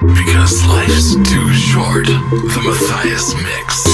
Because life's too short, the Matthias Mix.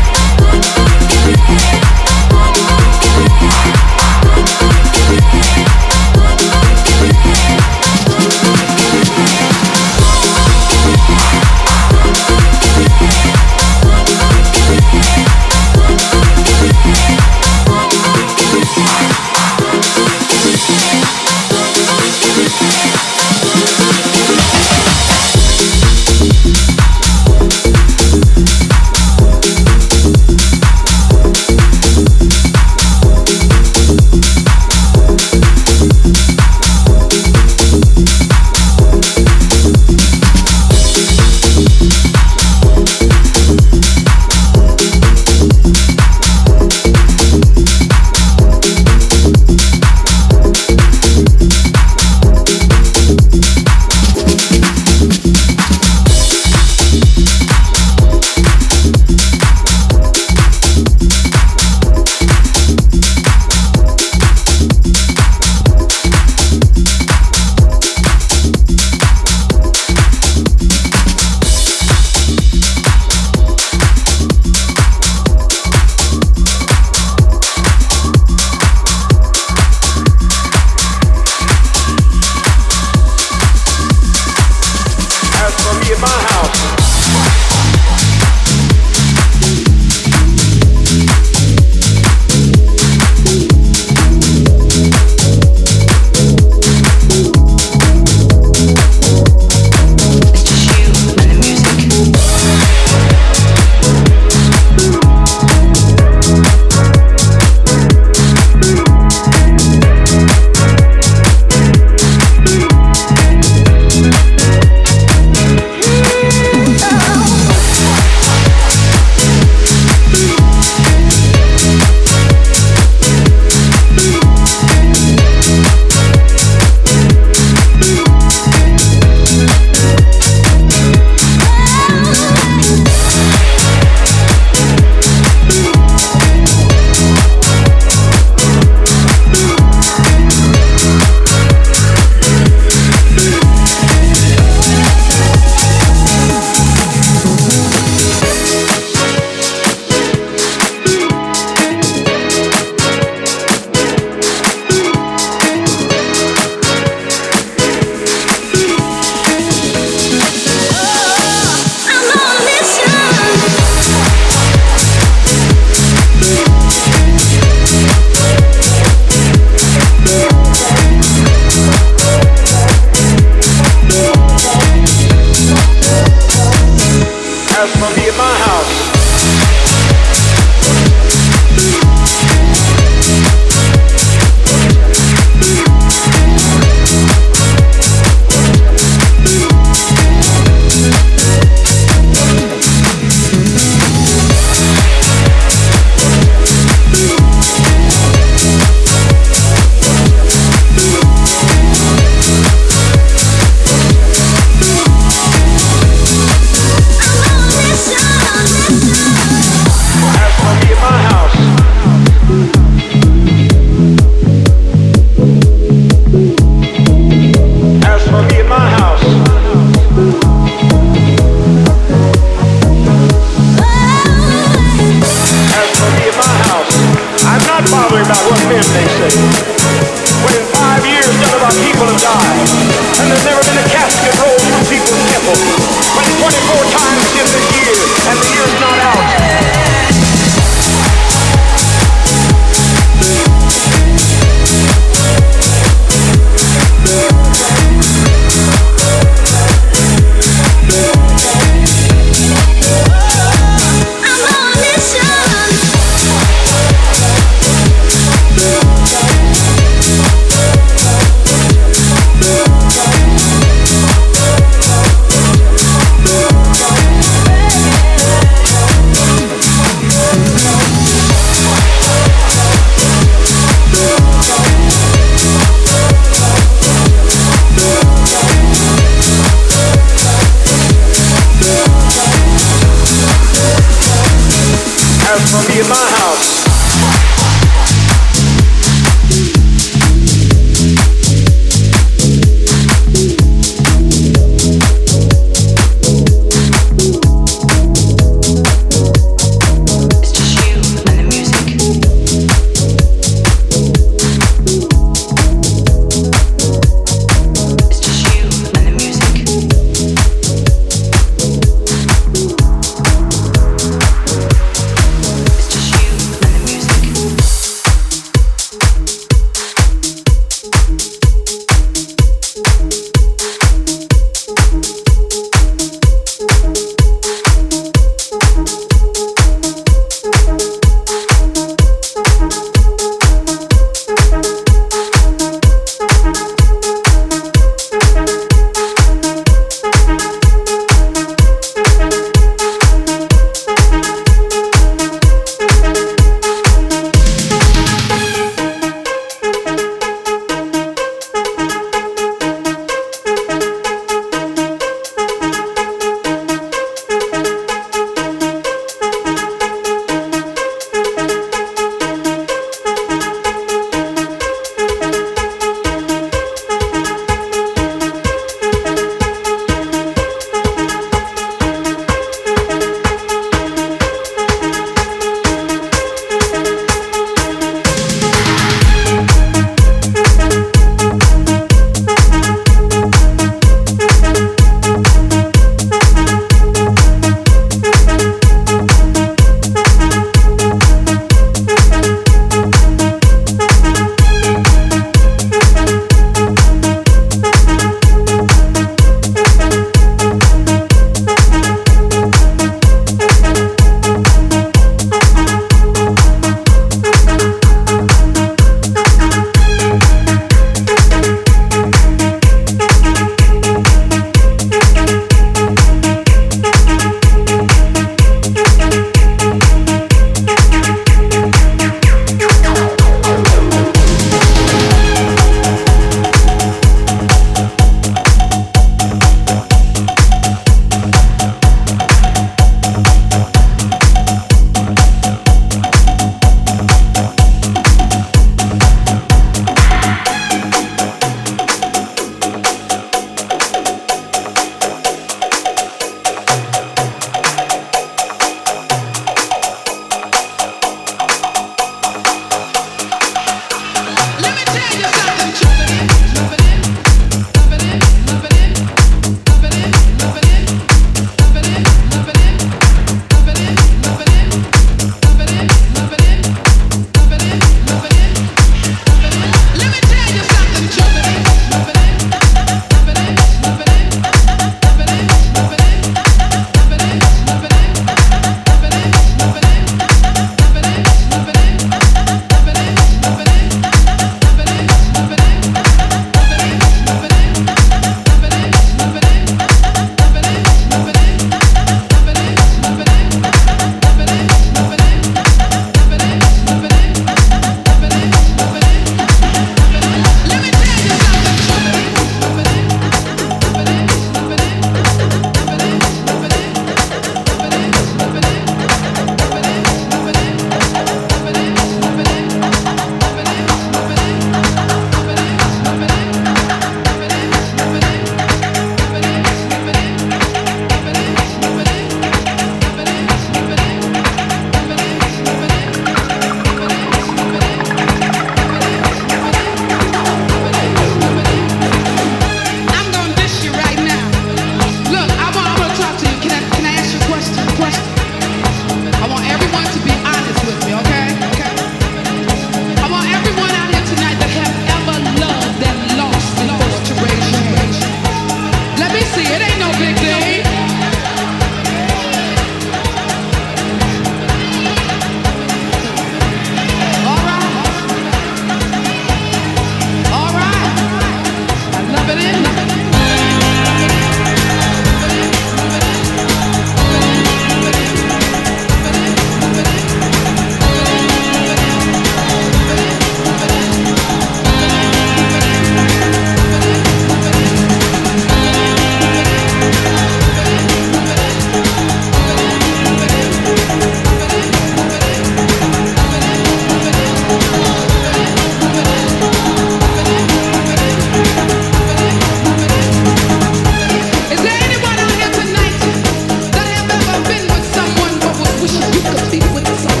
happy with the song.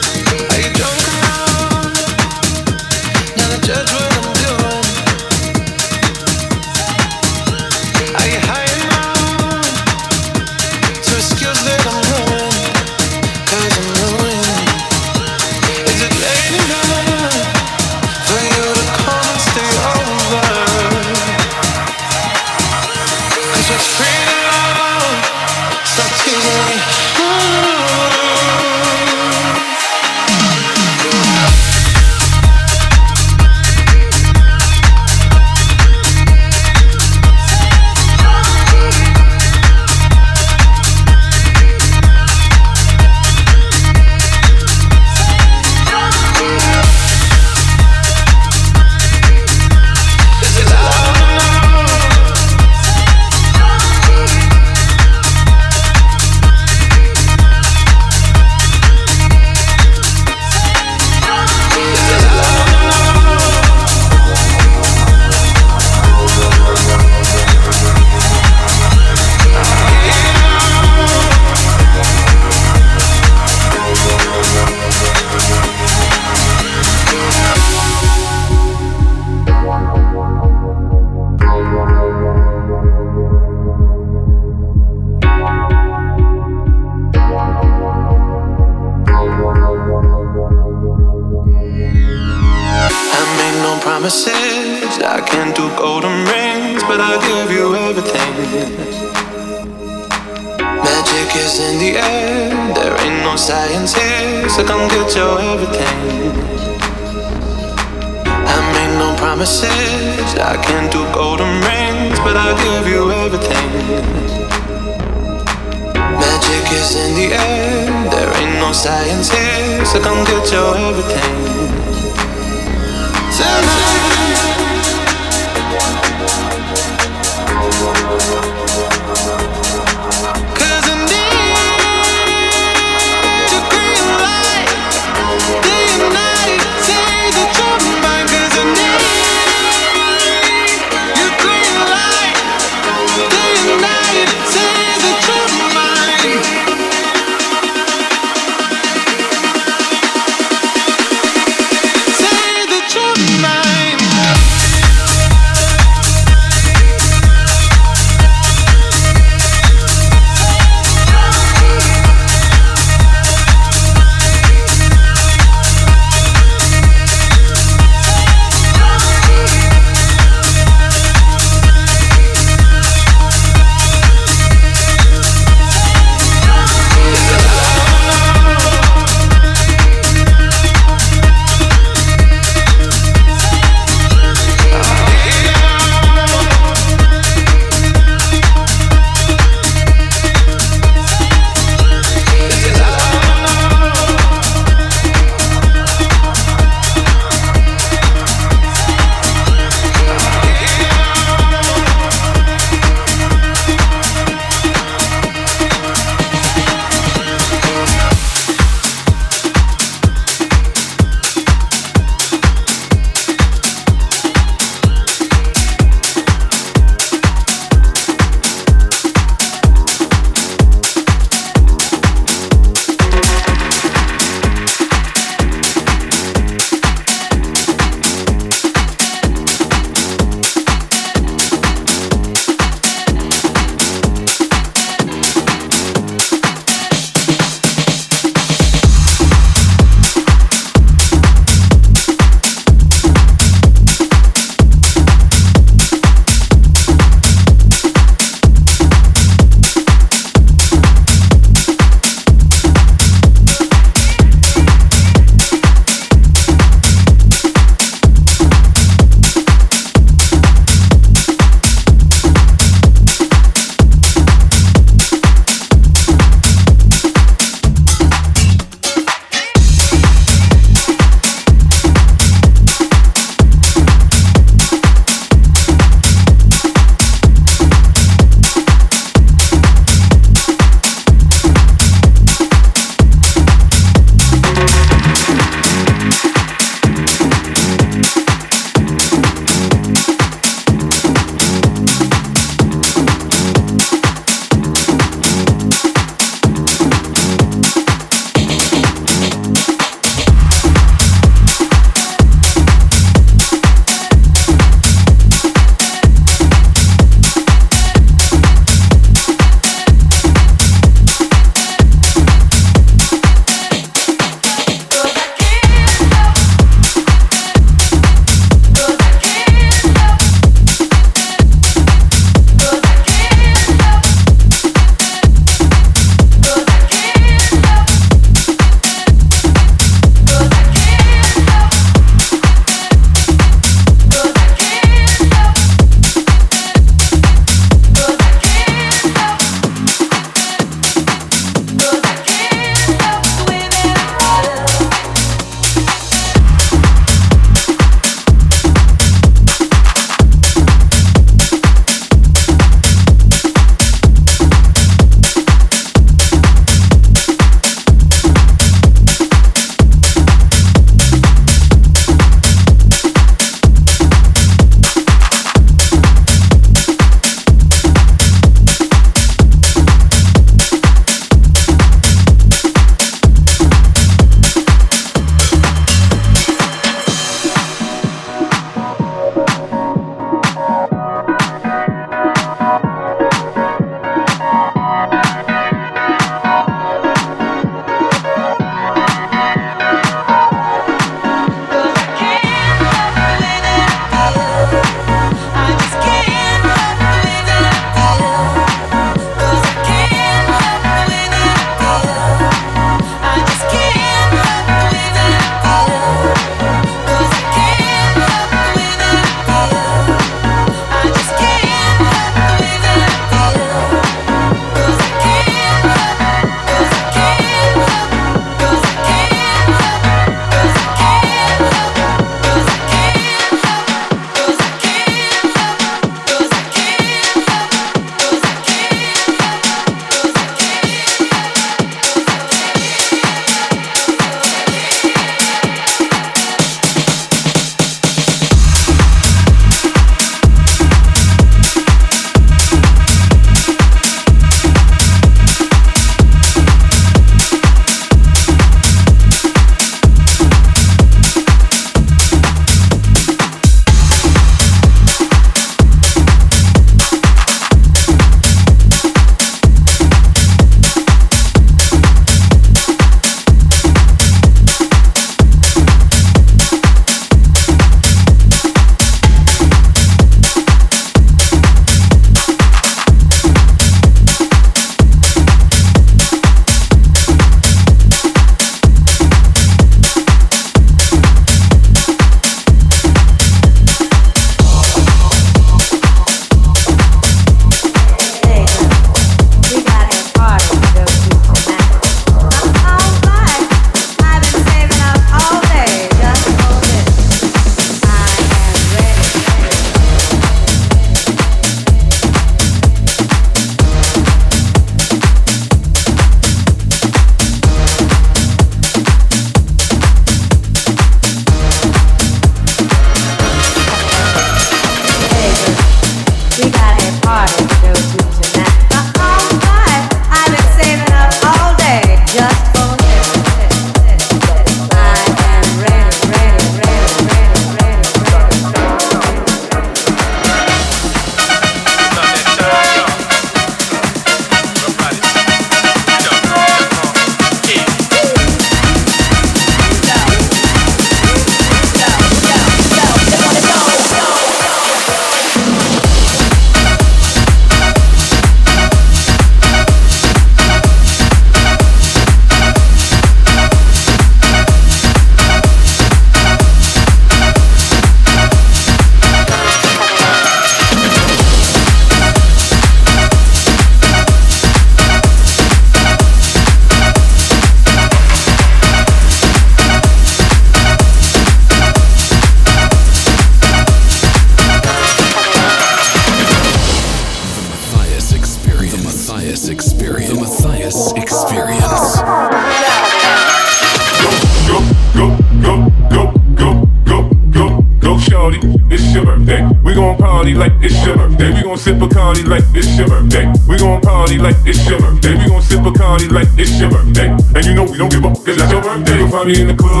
In the club,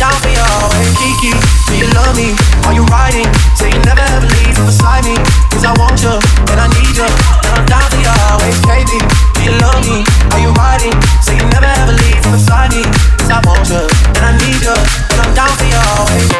down for you always. Kiki, do you love me? Are you riding? Say you never ever leave beside me. Cause I want you and I need you. And I'm down for you always. Baby, do you love me? Are you riding? Say you never ever leave beside me. Cause I want you and I need you. And I'm down for you always.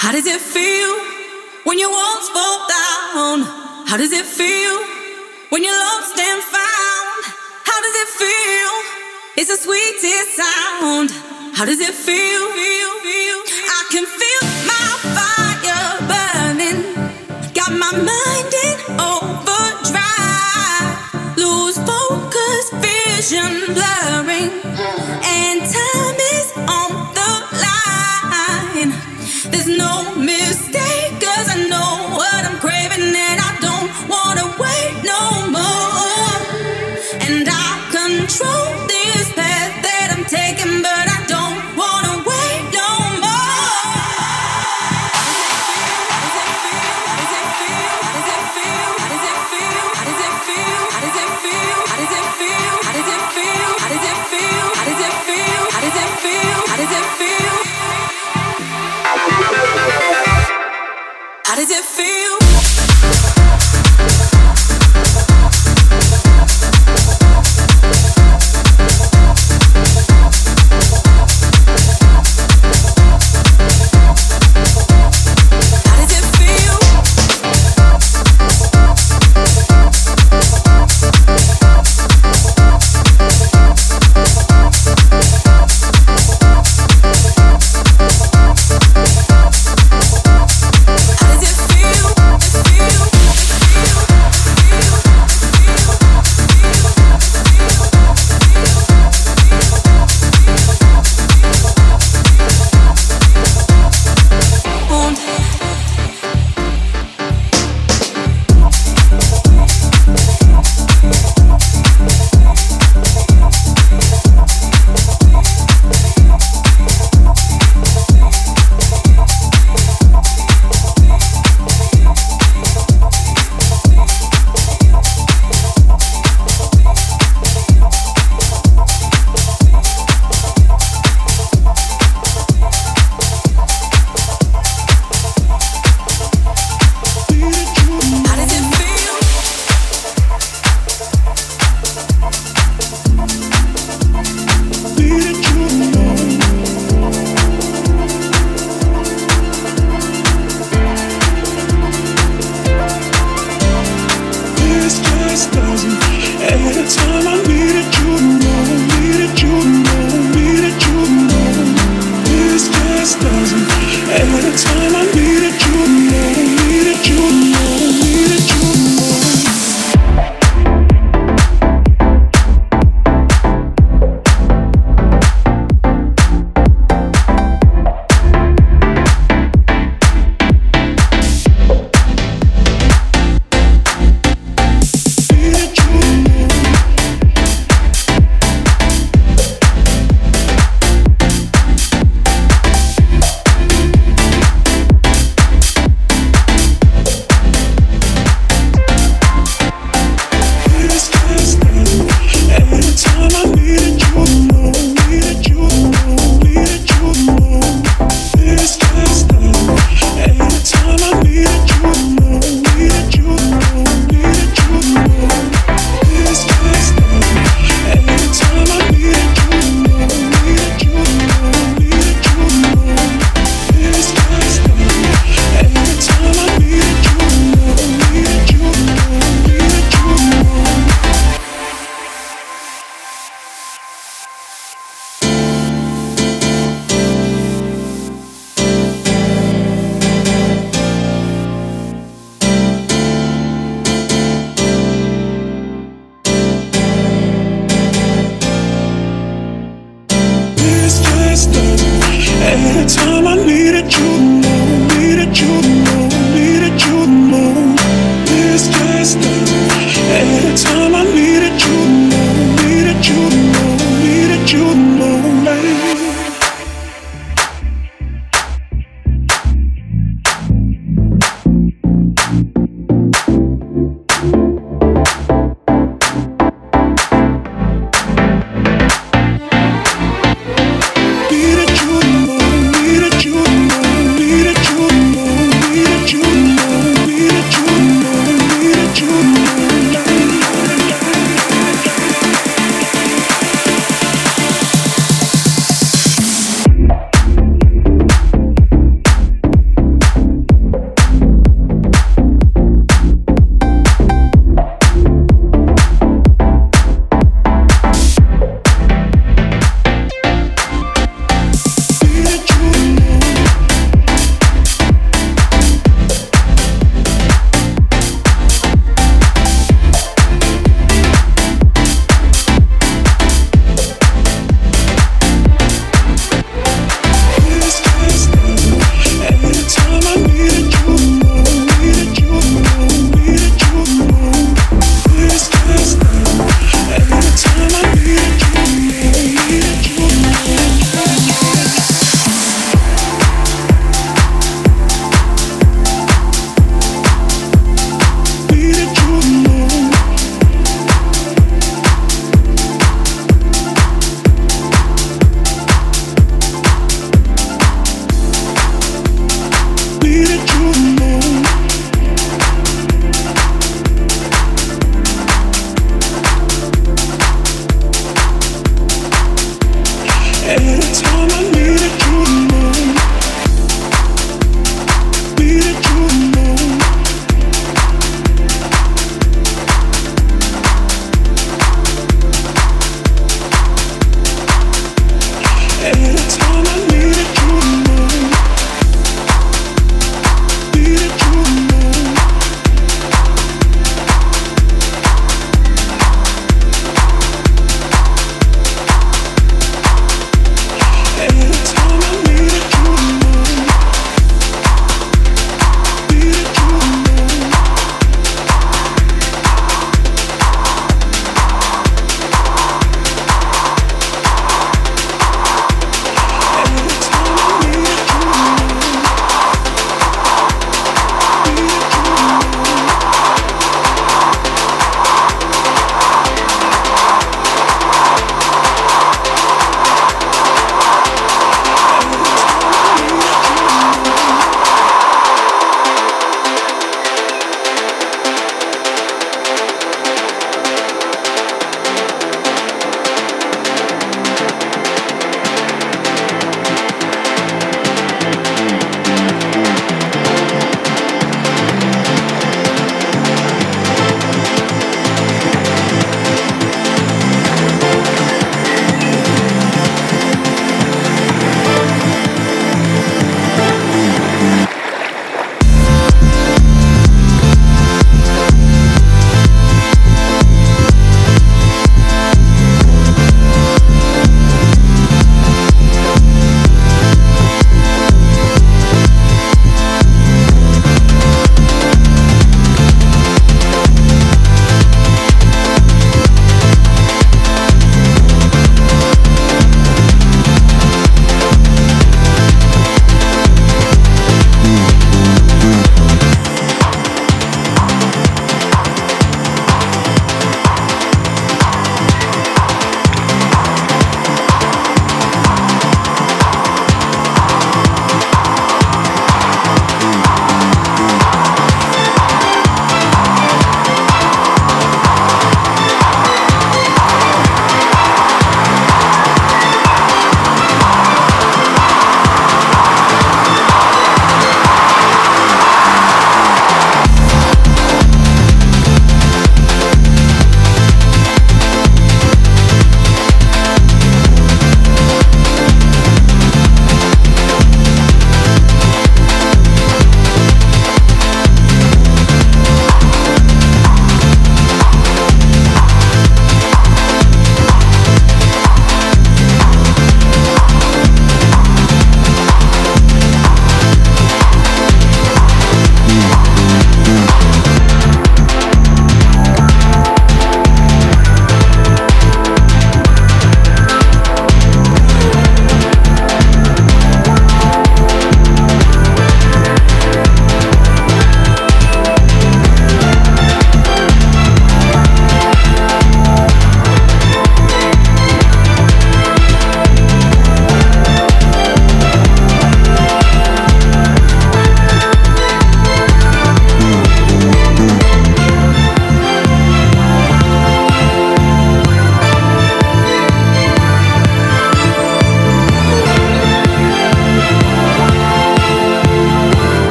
How does it feel when your walls fall down? How does it feel when you're lost and found? How does it feel? It's the sweetest sound. How does it feel? I can feel my fire burning. Got my mind.